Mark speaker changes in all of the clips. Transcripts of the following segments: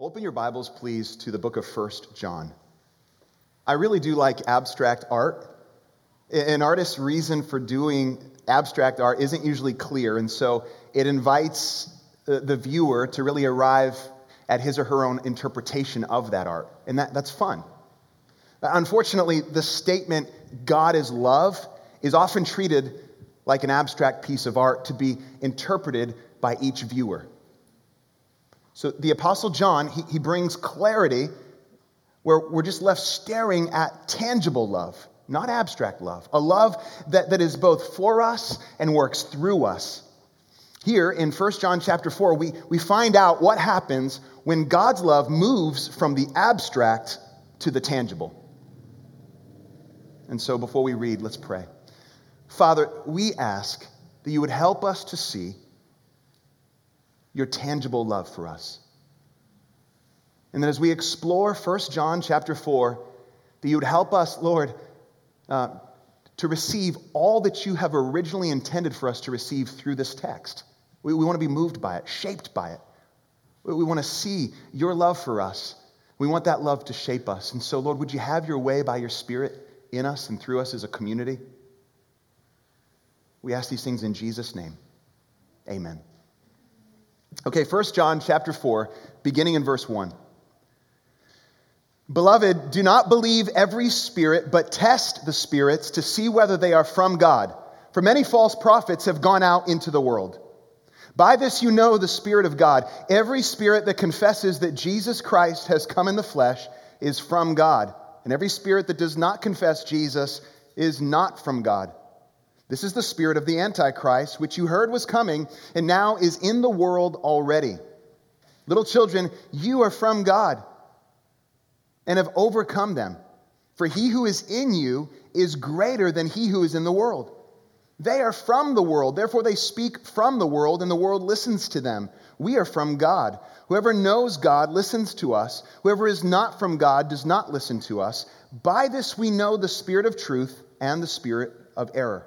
Speaker 1: Open your Bibles, please, to the book of First John. I really do like abstract art. An artist's reason for doing abstract art isn't usually clear, and so it invites uh, the viewer to really arrive at his or her own interpretation of that art, and that, that's fun. Unfortunately, the statement, God is love, is often treated like an abstract piece of art to be interpreted by each viewer. So the Apostle John, he, he brings clarity where we're just left staring at tangible love, not abstract love, a love that, that is both for us and works through us. Here in 1 John chapter 4, we, we find out what happens when God's love moves from the abstract to the tangible. And so before we read, let's pray. Father, we ask that you would help us to see your tangible love for us. And that as we explore 1 John chapter 4, that you would help us, Lord, uh, to receive all that you have originally intended for us to receive through this text. We, we want to be moved by it, shaped by it. We, we want to see your love for us. We want that love to shape us. And so, Lord, would you have your way by your Spirit in us and through us as a community? We ask these things in Jesus' name. Amen. Okay, 1 John chapter 4, beginning in verse 1. Beloved, do not believe every spirit, but test the spirits to see whether they are from God. For many false prophets have gone out into the world. By this you know the Spirit of God. Every spirit that confesses that Jesus Christ has come in the flesh is from God. And every spirit that does not confess Jesus is not from God. This is the spirit of the Antichrist, which you heard was coming and now is in the world already. Little children, you are from God and have overcome them. For he who is in you is greater than he who is in the world. They are from the world, therefore they speak from the world, and the world listens to them. We are from God. Whoever knows God listens to us. Whoever is not from God does not listen to us. By this we know the spirit of truth and the spirit of error.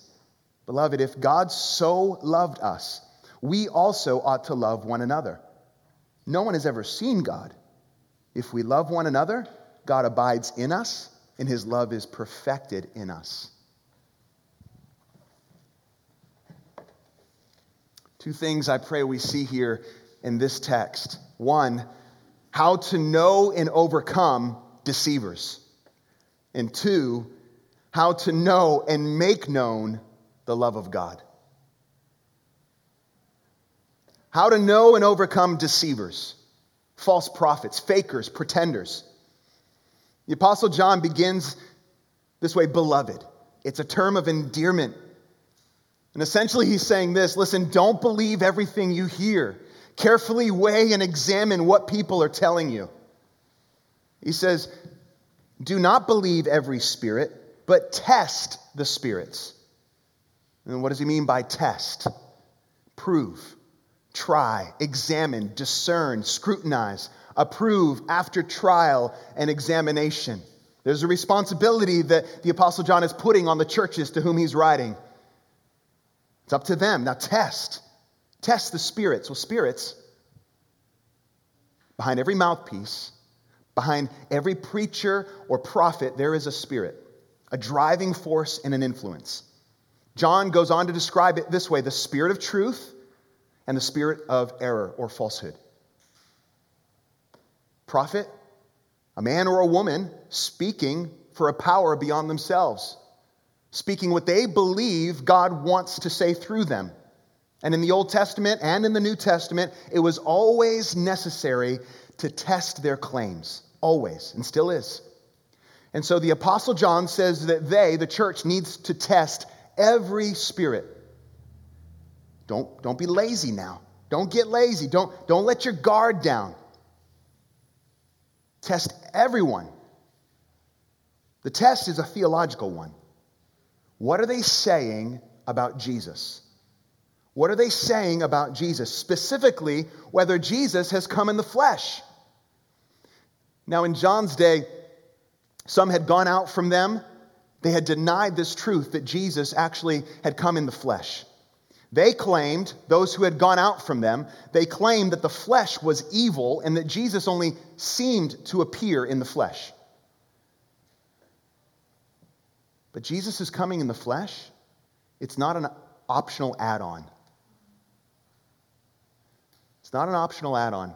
Speaker 1: Beloved, if God so loved us, we also ought to love one another. No one has ever seen God. If we love one another, God abides in us, and his love is perfected in us. Two things I pray we see here in this text. One, how to know and overcome deceivers. And two, how to know and make known the love of God. How to know and overcome deceivers, false prophets, fakers, pretenders. The Apostle John begins this way Beloved. It's a term of endearment. And essentially, he's saying this listen, don't believe everything you hear. Carefully weigh and examine what people are telling you. He says, do not believe every spirit, but test the spirits and what does he mean by test? Prove, try, examine, discern, scrutinize, approve after trial and examination. There's a responsibility that the Apostle John is putting on the churches to whom he's writing. It's up to them. Now, test. Test the spirits. Well, spirits, behind every mouthpiece, behind every preacher or prophet, there is a spirit, a driving force and an influence. John goes on to describe it this way the spirit of truth and the spirit of error or falsehood. Prophet, a man or a woman speaking for a power beyond themselves, speaking what they believe God wants to say through them. And in the Old Testament and in the New Testament, it was always necessary to test their claims, always, and still is. And so the Apostle John says that they, the church, needs to test every spirit. Don't, don't be lazy now. Don't get lazy. Don't, don't let your guard down. Test everyone. The test is a theological one. What are they saying about Jesus? What are they saying about Jesus? Specifically, whether Jesus has come in the flesh. Now, in John's day, some had gone out from them. They had denied this truth that Jesus actually had come in the flesh. They claimed, those who had gone out from them, they claimed that the flesh was evil and that Jesus only seemed to appear in the flesh. But Jesus is coming in the flesh. It's not an optional add on. It's not an optional add on.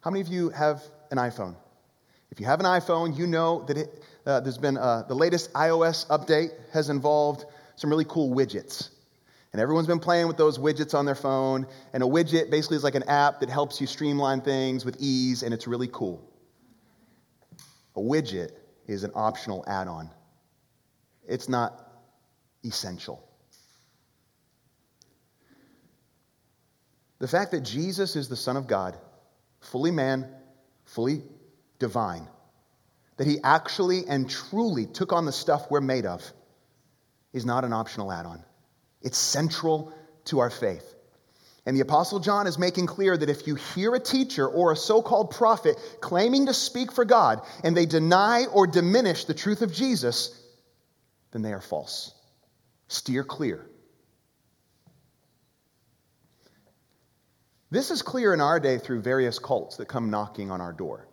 Speaker 1: How many of you have an iPhone? If you have an iPhone, you know that it, uh, there's been uh, the latest iOS update has involved some really cool widgets. And everyone's been playing with those widgets on their phone. And a widget basically is like an app that helps you streamline things with ease, and it's really cool. A widget is an optional add on, it's not essential. The fact that Jesus is the Son of God, fully man, fully divine, that he actually and truly took on the stuff we're made of, is not an optional add on. It's central to our faith. And the Apostle John is making clear that if you hear a teacher or a so called prophet claiming to speak for God and they deny or diminish the truth of Jesus, then they are false. Steer clear. This is clear in our day through various cults that come knocking on our door.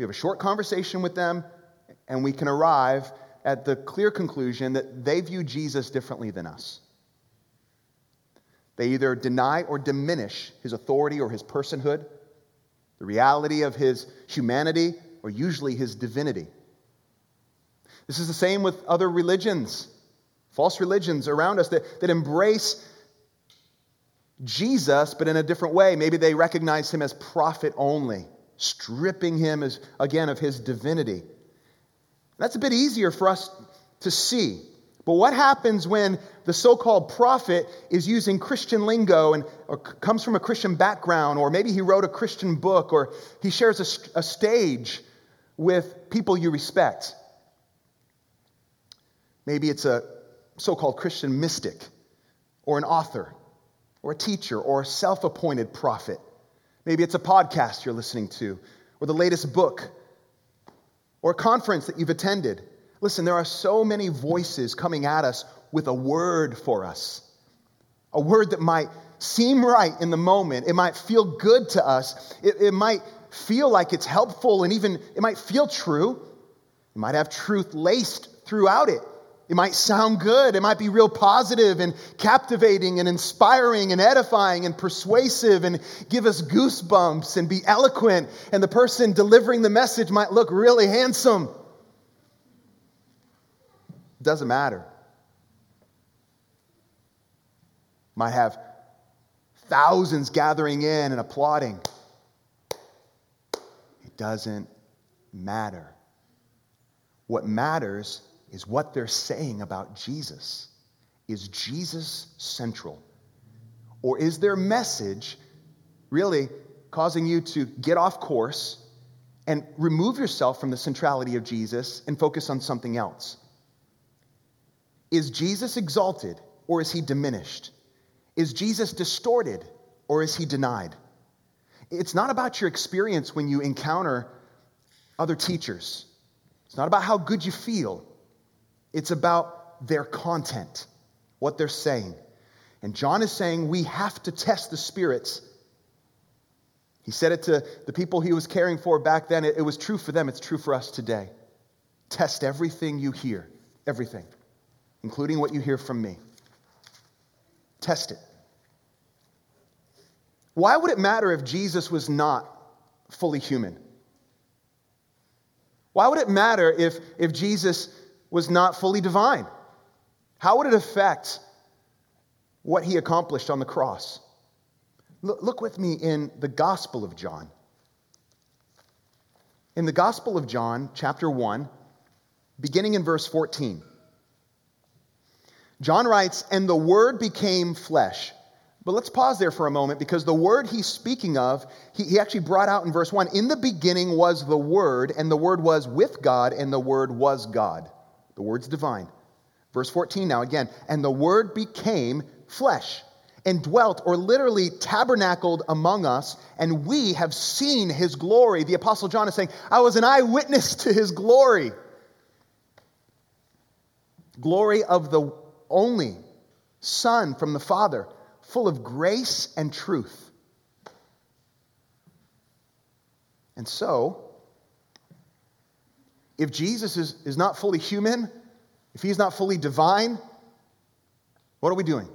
Speaker 1: We have a short conversation with them, and we can arrive at the clear conclusion that they view Jesus differently than us. They either deny or diminish his authority or his personhood, the reality of his humanity, or usually his divinity. This is the same with other religions, false religions around us that, that embrace Jesus, but in a different way. Maybe they recognize him as prophet only, stripping him as, again of his divinity. That's a bit easier for us to see. But what happens when the so called prophet is using Christian lingo and comes from a Christian background, or maybe he wrote a Christian book, or he shares a, a stage with people you respect? Maybe it's a so called Christian mystic, or an author, or a teacher, or a self appointed prophet. Maybe it's a podcast you're listening to, or the latest book, or a conference that you've attended. Listen, there are so many voices coming at us with a word for us. A word that might seem right in the moment. It might feel good to us. It, it might feel like it's helpful and even it might feel true. It might have truth laced throughout it. It might sound good. It might be real positive and captivating and inspiring and edifying and persuasive and give us goosebumps and be eloquent. And the person delivering the message might look really handsome. It Doesn't matter. Might have thousands gathering in and applauding. It doesn't matter. What matters is what they're saying about Jesus. Is Jesus central? Or is their message really causing you to get off course and remove yourself from the centrality of Jesus and focus on something else? Is Jesus exalted or is he diminished? Is Jesus distorted or is he denied? It's not about your experience when you encounter other teachers. It's not about how good you feel. It's about their content, what they're saying. And John is saying we have to test the spirits. He said it to the people he was caring for back then. It, was true for them, it's true for us today. Test everything you hear, everything including what you hear from me. Test it. Why would it matter if Jesus was not fully human? Why would it matter if, if Jesus was not fully divine? How would it affect what he accomplished on the cross? Look, with me in the Gospel of John. In the Gospel of John, chapter 1, beginning in verse 14. John writes, And the Word became flesh. But let's pause there for a moment because the word he's speaking of, he, actually brought out in verse 1 In the beginning was the Word, and the Word was with God, and the Word was God. The Word's divine. Verse 14 now again, and the Word became flesh and dwelt, or literally tabernacled among us, and we have seen his glory. The Apostle John is saying, I was an eyewitness to his glory. Glory of the only Son from the Father full of grace and truth. And so, if Jesus is, is not fully human, if he's not fully divine, what are we doing?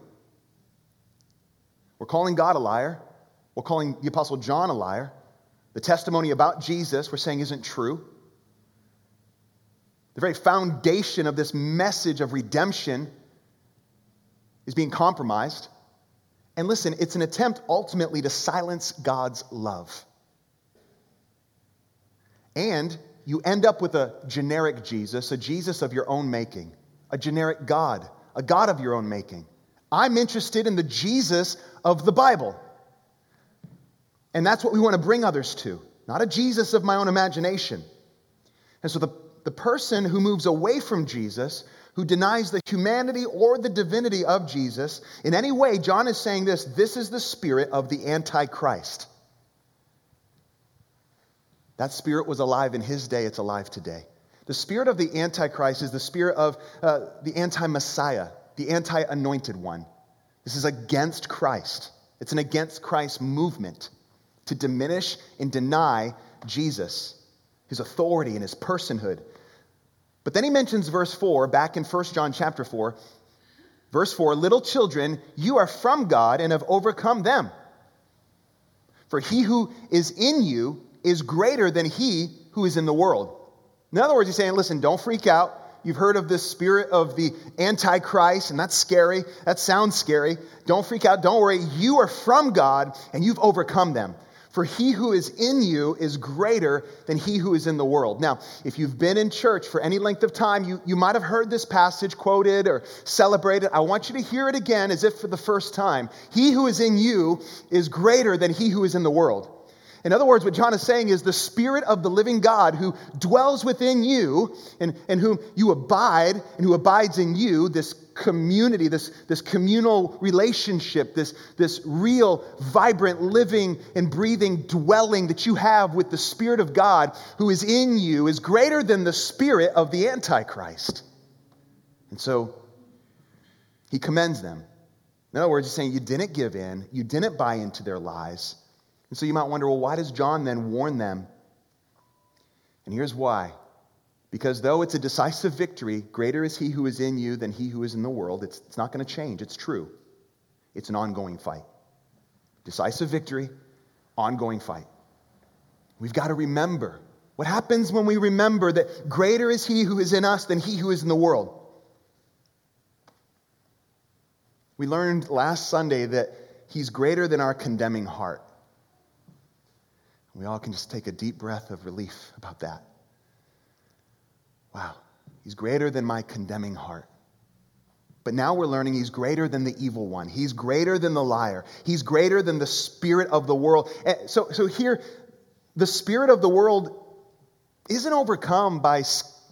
Speaker 1: We're calling God a liar. We're calling the Apostle John a liar. The testimony about Jesus we're saying isn't true. The very foundation of this message of redemption is being compromised. And listen, it's an attempt ultimately to silence God's love. And you end up with a generic Jesus, a Jesus of your own making, a generic God, a God of your own making. I'm interested in the Jesus of the Bible. And that's what we want to bring others to, not a Jesus of my own imagination. And so the, the person who moves away from Jesus who denies the humanity or the divinity of Jesus in any way, John is saying this this is the spirit of the Antichrist. That spirit was alive in his day, it's alive today. The spirit of the Antichrist is the spirit of uh, the anti Messiah, the anti anointed one. This is against Christ. It's an against Christ movement to diminish and deny Jesus, his authority and his personhood. But then he mentions verse 4 back in 1 John chapter 4. Verse 4 Little children, you are from God and have overcome them. For he who is in you is greater than he who is in the world. In other words, he's saying, listen, don't freak out. You've heard of this spirit of the Antichrist, and that's scary. That sounds scary. Don't freak out. Don't worry. You are from God, and you've overcome them. For he who is in you is greater than he who is in the world. Now, if you've been in church for any length of time, you, you might have heard this passage quoted or celebrated. I want you to hear it again as if for the first time. He who is in you is greater than he who is in the world. In other words, what John is saying is the Spirit of the living God who dwells within you and, and whom you abide and who abides in you, this community, this, this communal relationship, this, this real, vibrant, living and breathing dwelling that you have with the Spirit of God who is in you is greater than the spirit of the Antichrist. And so he commends them. In other words, he's saying you didn't give in, you didn't buy into their lies. And so you might wonder, well, why does John then warn them? And here's why. Because though it's a decisive victory, greater is he who is in you than he who is in the world. It's, it's not going to change. It's true. It's an ongoing fight. Decisive victory, ongoing fight. We've got to remember what happens when we remember that greater is he who is in us than he who is in the world. We learned last Sunday that he's greater than our condemning heart. We all can just take a deep breath of relief about that. Wow, he's greater than my condemning heart. But now we're learning he's greater than the evil one. He's greater than the liar. He's greater than the spirit of the world. Eh, so, so here, the spirit of the world isn't overcome by,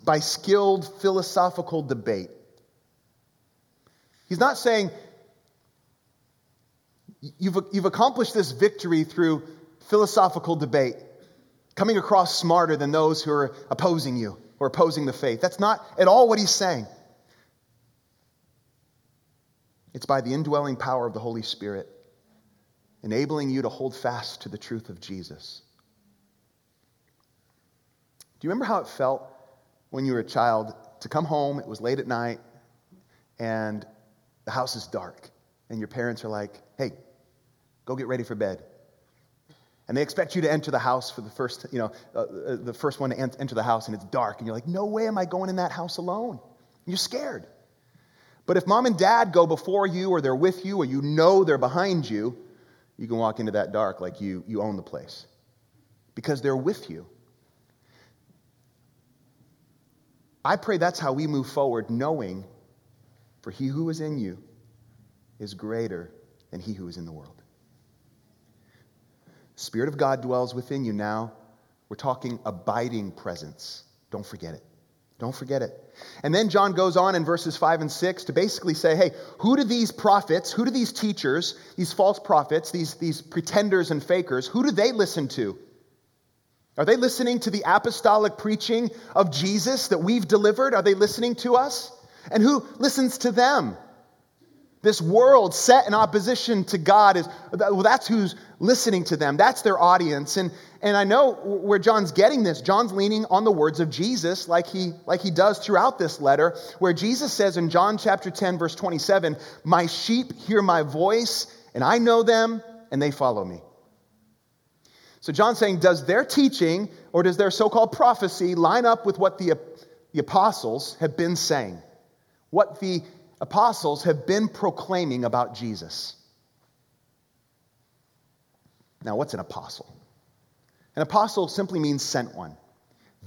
Speaker 1: by skilled philosophical debate. He's not saying, you've, you've accomplished this victory through philosophical debate, coming across smarter than those who are opposing you or opposing the faith. That's not at all what he's saying. It's by the indwelling power of the Holy Spirit, enabling you to hold fast to the truth of Jesus. Do you remember how it felt when you were a child to come home? It was late at night, and the house is dark, and your parents are like, hey, go get ready for bed. And they expect you to enter the house for the first, you know, uh, uh, the first one to enter the house and it's dark. And you're like, no way am I going in that house alone. And you're scared. But if mom and dad go before you or they're with you or you know they're behind you, you can walk into that dark like you, you own the place because they're with you. I pray that's how we move forward, knowing for he who is in you is greater than he who is in the world. Spirit of God dwells within you now. We're talking abiding presence. Don't forget it. Don't forget it. And then John goes on in verses 5 and 6 to basically say, hey, who do these prophets, who do these teachers, these false prophets, these, these pretenders and fakers, who do they listen to? Are they listening to the apostolic preaching of Jesus that we've delivered? Are they listening to us? And who listens to them? This world set in opposition to God is, well, that's who's listening to them. That's their audience. And, and I know where John's getting this. John's leaning on the words of Jesus, like he, like he does throughout this letter, where Jesus says in John chapter 10, verse 27, My sheep hear my voice, and I know them, and they follow me. So John's saying, Does their teaching or does their so called prophecy line up with what the, the apostles have been saying? What the apostles have been proclaiming about Jesus. Now, what's an apostle? An apostle simply means sent one.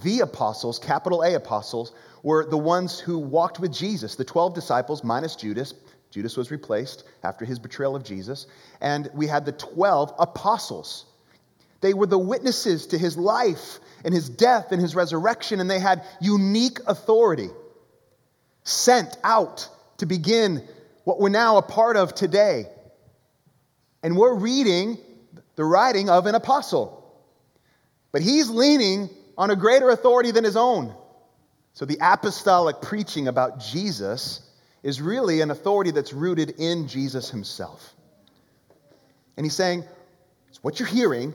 Speaker 1: The apostles, capital A apostles, were the ones who walked with Jesus, the 12 disciples minus Judas. Judas was replaced after his betrayal of Jesus. And we had the 12 apostles. They were the witnesses to his life and his death and his resurrection, and they had unique authority. Sent out to begin what we're now a part of today. And we're reading the writing of an apostle. But he's leaning on a greater authority than his own. So the apostolic preaching about Jesus is really an authority that's rooted in Jesus himself. And he's saying, It's what you're hearing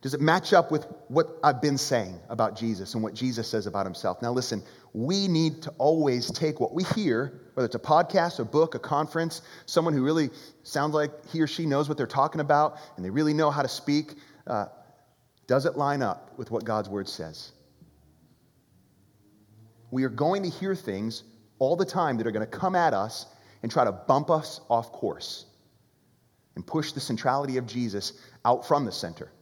Speaker 1: does it match up with what I've been saying about Jesus and what Jesus says about himself? Now, listen, we need to always take what we hear, whether it's a podcast, a book, a conference, someone who really sounds like he or she knows what they're talking about and they really know how to speak. Uh, does it line up with what God's word says? We are going to hear things all the time that are going to come at us and try to bump us off course and push the centrality of Jesus out from the center.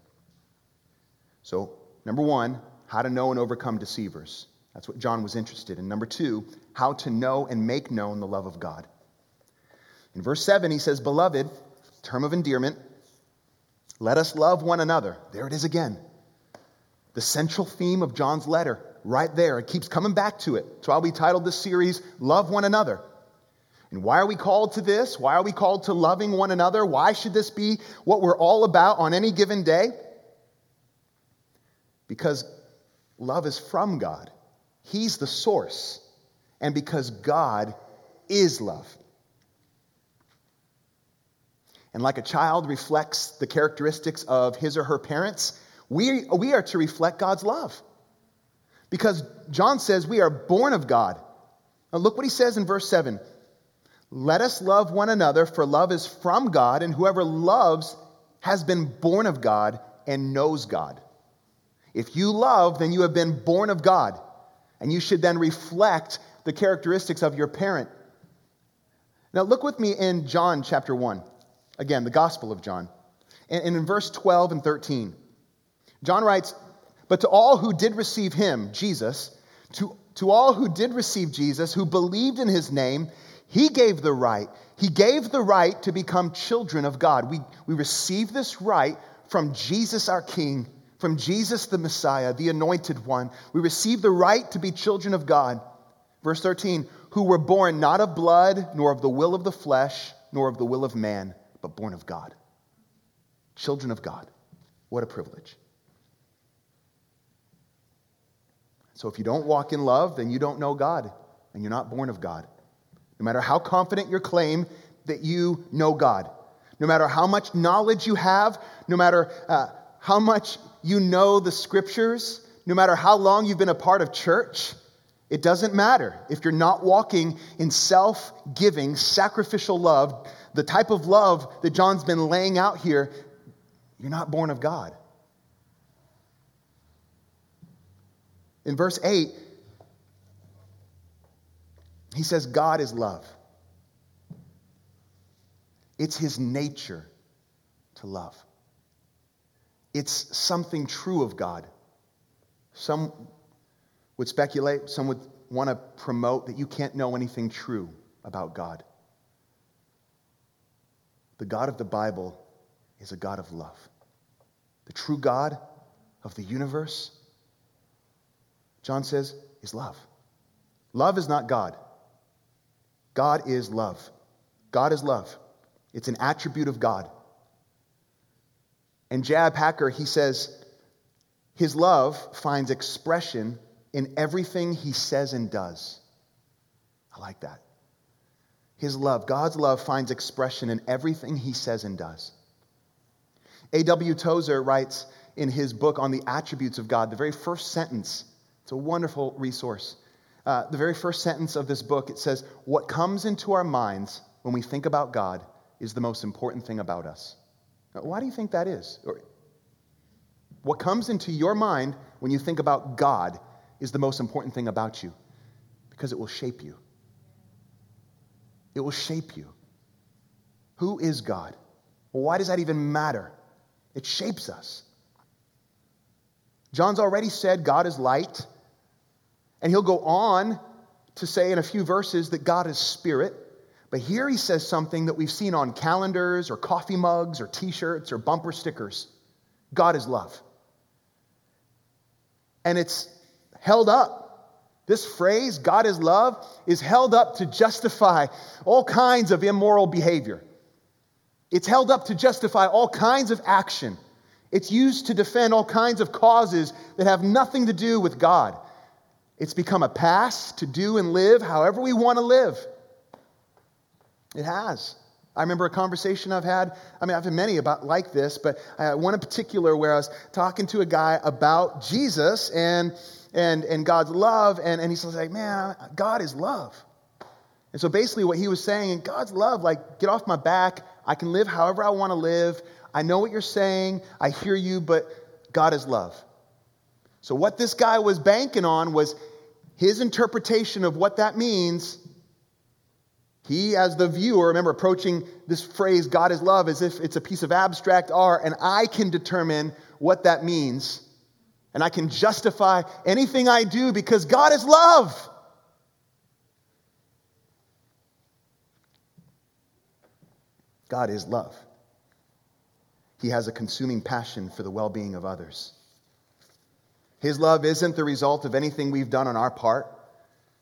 Speaker 1: So, number one, how to know and overcome deceivers. That's what John was interested in. Number two, how to know and make known the love of God. In verse 7, he says, Beloved, term of endearment, let us love one another. There it is again. The central theme of John's letter, right there. It keeps coming back to it. That's why we titled this series, Love One Another. And why are we called to this? Why are we called to loving one another? Why should this be what we're all about on any given day? Because love is from God, He's the source, and because God is love. And like a child reflects the characteristics of his or her parents, we, we are to reflect God's love. Because John says we are born of God. Now look what he says in verse 7 Let us love one another, for love is from God, and whoever loves has been born of God and knows God. If you love, then you have been born of God, and you should then reflect the characteristics of your parent. Now, look with me in John chapter 1. Again, the Gospel of John. And in verse 12 and 13, John writes, But to all who did receive him, Jesus, to, to all who did receive Jesus, who believed in his name, he gave the right. He gave the right to become children of God. We, we receive this right from Jesus our King from Jesus the Messiah, the anointed one. We receive the right to be children of God. Verse 13, who were born not of blood, nor of the will of the flesh, nor of the will of man, but born of God. Children of God. What a privilege. So if you don't walk in love, then you don't know God, and you're not born of God. No matter how confident your claim that you know God, no matter how much knowledge you have, no matter uh, how much you know the scriptures, no matter how long you've been a part of church, it doesn't matter. If you're not walking in self giving, sacrificial love, the type of love that John's been laying out here, you're not born of God. In verse 8, he says, God is love. It's his nature to love. It's something true of God. Some would speculate, some would want to promote that you can't know anything true about God. The God of the Bible is a God of love. The true God of the universe, John says, is love. Love is not God. God is love. God is love. It's an attribute of God. And J.I. Packer, he says, his love finds expression in everything he says and does. I like that. His love, God's love, finds expression in everything he says and does. A.W. Tozer writes in his book on the attributes of God, the very first sentence, it's a wonderful resource. Uh, the very first sentence of this book, it says, What comes into our minds when we think about God is the most important thing about us. Why do you think that is? Or, what comes into your mind when you think about God is the most important thing about you because it will shape you. It will shape you. Who is God? Why does that even matter? It shapes us. John's already said God is light, and he'll go on to say in a few verses that God is spirit. But here he says something that we've seen on calendars or coffee mugs or t shirts or bumper stickers God is love. And it's held up. This phrase, God is love, is held up to justify all kinds of immoral behavior. It's held up to justify all kinds of action. It's used to defend all kinds of causes that have nothing to do with God. It's become a pass to do and live however we want to live. It has. I remember a conversation I've had. I mean, I've had many about like this, but uh, one in particular where I was talking to a guy about Jesus and and and God's love, and, and he's like, "Man, God is love." And so basically, what he was saying, God's love, like, get off my back. I can live however I want to live. I know what you're saying. I hear you, but God is love. So what this guy was banking on was his interpretation of what that means he, as the viewer, remember approaching this phrase, God is love, as if it's a piece of abstract art, and I can determine what that means. And I can justify anything I do because God is love. God is love. He has a consuming passion for the well being of others. His love isn't the result of anything we've done on our part,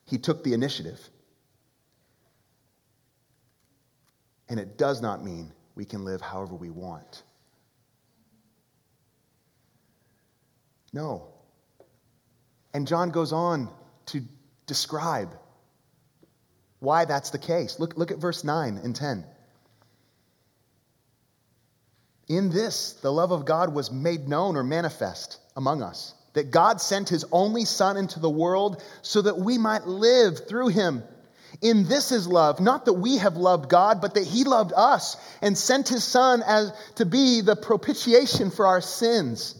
Speaker 1: He took the initiative. And it does not mean we can live however we want. No. And John goes on to describe why that's the case. Look, look at verse 9 and 10. In this, the love of God was made known or manifest among us, that God sent his only Son into the world so that we might live through him. In this is love, not that we have loved God, but that He loved us and sent His Son as to be the propitiation for our sins.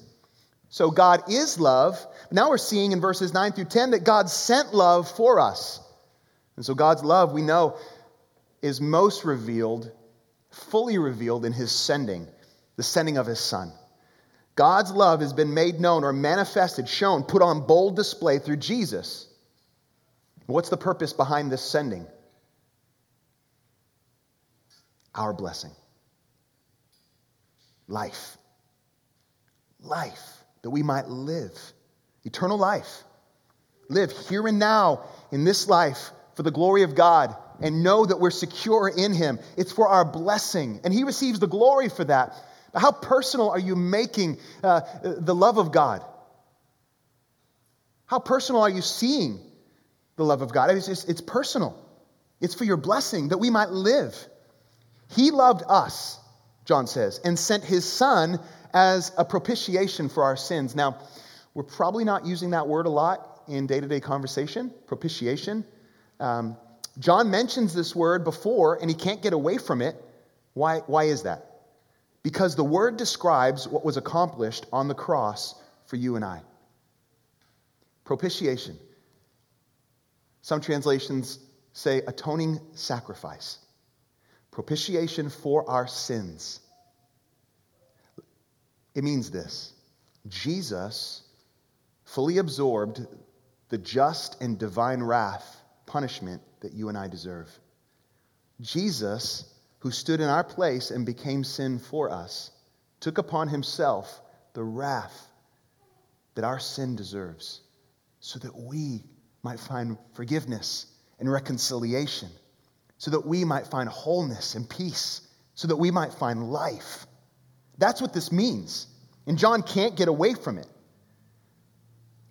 Speaker 1: So God is love. Now we're seeing in verses 9 through 10 that God sent love for us. And so God's love, we know, is most revealed, fully revealed in His sending, the sending of His Son. God's love has been made known or manifested, shown, put on bold display through Jesus. What's the purpose behind this sending? Our blessing. Life. Life that we might live. Eternal life. Live here and now in this life for the glory of God and know that we're secure in Him. It's for our blessing, and He receives the glory for that. But how personal are you making uh, the love of God? How personal are you seeing the love of God. It's, just, it's personal, it's for your blessing that we might live. He loved us, John says, and sent his son as a propitiation for our sins. Now, we're probably not using that word a lot in day to day conversation, propitiation. Um, John mentions this word before and he can't get away from it. Why, why is that? Because the word describes what was accomplished on the cross for you and I. Propitiation. Some translations say atoning sacrifice, propitiation for our sins. It means this Jesus fully absorbed the just and divine wrath, punishment that you and I deserve. Jesus, who stood in our place and became sin for us, took upon himself the wrath that our sin deserves, so that we might find forgiveness and reconciliation, so that we might find wholeness and peace, so that we might find life. That's what this means. And John can't get away from it.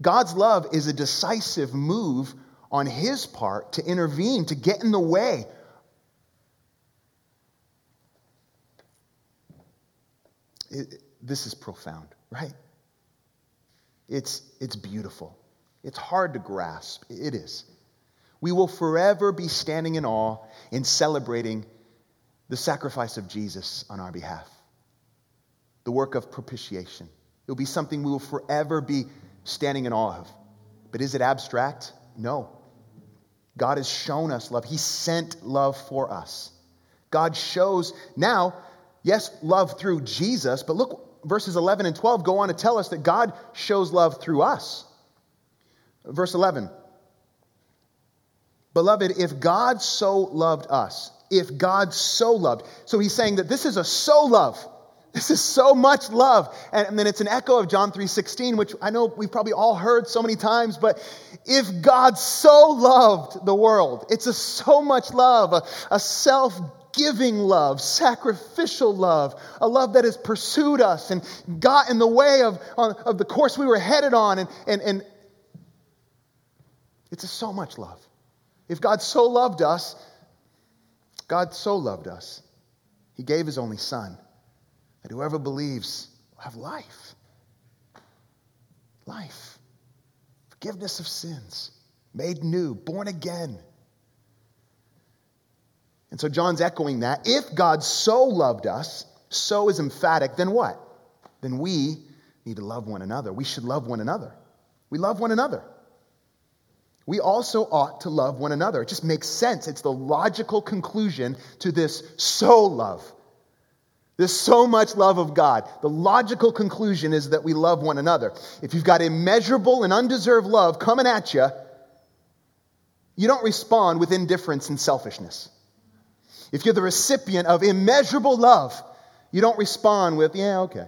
Speaker 1: God's love is a decisive move on his part to intervene, to get in the way. It, this is profound, right? It's, it's beautiful. It's hard to grasp. It is. We will forever be standing in awe in celebrating the sacrifice of Jesus on our behalf, the work of propitiation. It will be something we will forever be standing in awe of. But is it abstract? No. God has shown us love. He sent love for us. God shows now, yes, love through Jesus, but look, verses 11 and 12 go on to tell us that God shows love through us. Verse 11 Beloved, if God so loved us, if God so loved, so he's saying that this is a so love. This is so much love. And then it's an echo of John 3:16, which I know we've probably all heard so many times, but if God so loved the world, it's a so much love, a, a self giving love, sacrificial love, a love that has pursued us and got in the way of, of the course we were headed on. And, and, and it's so much love. If God so loved us, God so loved us, He gave His only Son, that whoever believes will have life. Life. Forgiveness of sins, made new, born again. And so John's echoing that. If God so loved us, so is emphatic, then what? Then we need to love one another. We should love one another. We love one another. We also ought to love one another. It just makes sense. It's the logical conclusion to this so love. This so much love of God. The logical conclusion is that we love one another. If you've got immeasurable and undeserved love coming at you, you don't respond with indifference and selfishness. If you're the recipient of immeasurable love, you don't respond with, yeah, okay.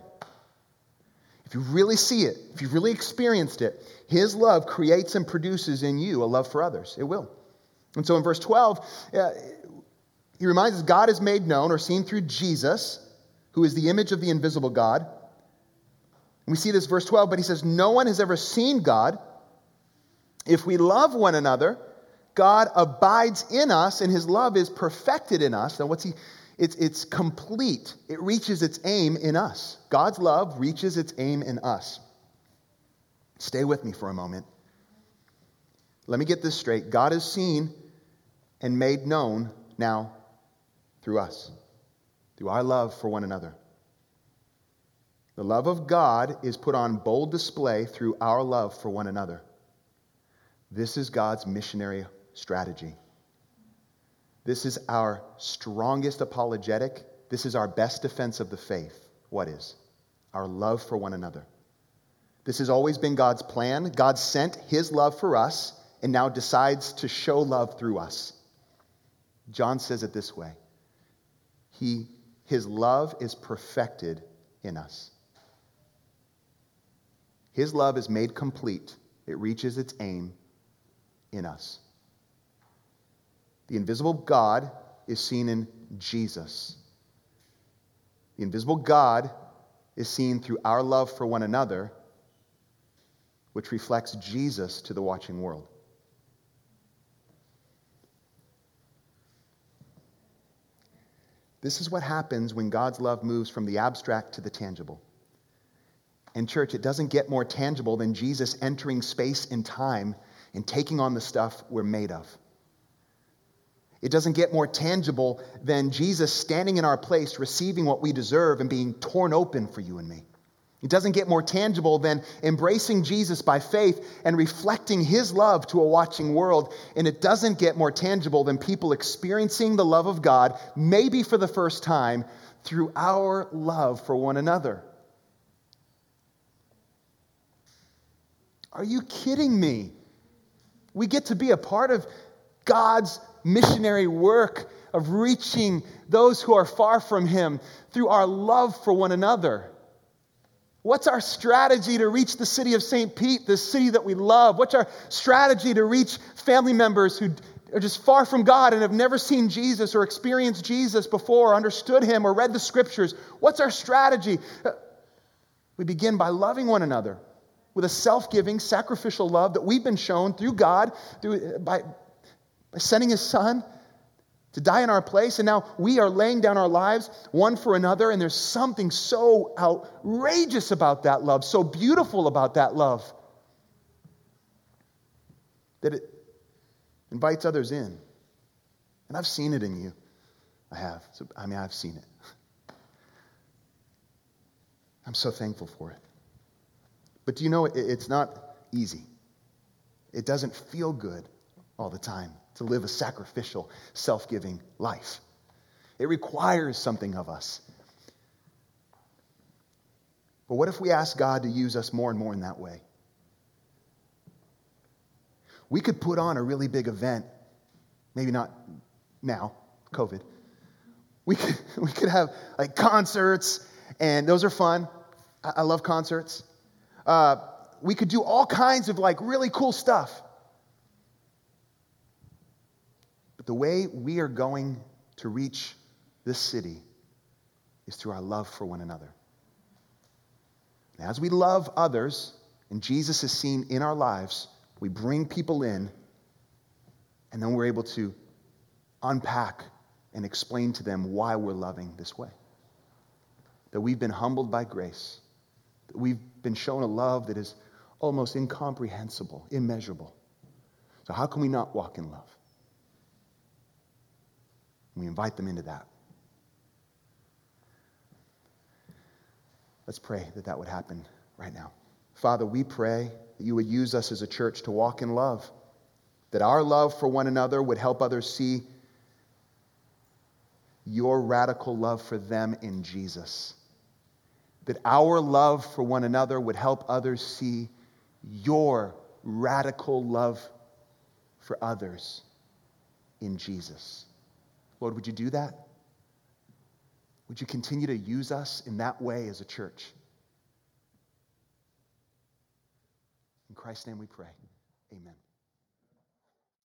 Speaker 1: You really see it, if you've really experienced it, His love creates and produces in you a love for others. It will. And so in verse 12, uh, he reminds us God is made known or seen through Jesus, who is the image of the invisible God. And we see this verse 12, but he says, No one has ever seen God. If we love one another, God abides in us and his love is perfected in us. Now, what's he? It's, it's complete. It reaches its aim in us. God's love reaches its aim in us. Stay with me for a moment. Let me get this straight. God is seen and made known now through us, through our love for one another. The love of God is put on bold display through our love for one another. This is God's missionary strategy. This is our strongest apologetic. This is our best defense of the faith. What is? Our love for one another. This has always been God's plan. God sent his love for us and now decides to show love through us. John says it this way he, His love is perfected in us. His love is made complete, it reaches its aim in us. The invisible God is seen in Jesus. The invisible God is seen through our love for one another, which reflects Jesus to the watching world. This is what happens when God's love moves from the abstract to the tangible. And, church, it doesn't get more tangible than Jesus entering space and time and taking on the stuff we're made of. It doesn't get more tangible than Jesus standing in our place, receiving what we deserve, and being torn open for you and me. It doesn't get more tangible than embracing Jesus by faith and reflecting his love to a watching world. And it doesn't get more tangible than people experiencing the love of God, maybe for the first time, through our love for one another. Are you kidding me? We get to be a part of God's missionary work of reaching those who are far from Him through our love for one another. What's our strategy to reach the city of St. Pete, the city that we love? What's our strategy to reach family members who are just far from God and have never seen Jesus or experienced Jesus before, or understood Him, or read the scriptures? What's our strategy? We begin by loving one another with a self giving, sacrificial love that we've been shown through God, through, by, by sending His Son to die in our place. And now we are laying down our lives one for another. And there's something so outrageous about that love, so beautiful about that love, that it invites others in. And I've seen it in you. I have. So, I mean, I've seen it. I'm so thankful for it. But do you know, it's not easy. It doesn't feel good all the time to live a sacrificial, self giving life. It requires something of us. But what if we ask God to use us more and more in that way? We could put on a really big event, maybe not now, COVID. We could, we could have like concerts, and those are fun. I, I love concerts. Uh, we could do all kinds of like really cool stuff. But the way we are going to reach this city is through our love for one another. And as we love others, and Jesus is seen in our lives, we bring people in, and then we're able to unpack and explain to them why we're loving this way. That we've been humbled by grace, that we've been shown a love that is almost incomprehensible, immeasurable. So, how can we not walk in love? We invite them into that. Let's pray that that would happen right now. Father, we pray that you would use us as a church to walk in love, that our love for one another would help others see your radical love for them in Jesus. That our love for one another would help others see your radical love for others in Jesus. Lord, would you do that? Would you continue to use us in that way as a church? In Christ's name we pray. Amen.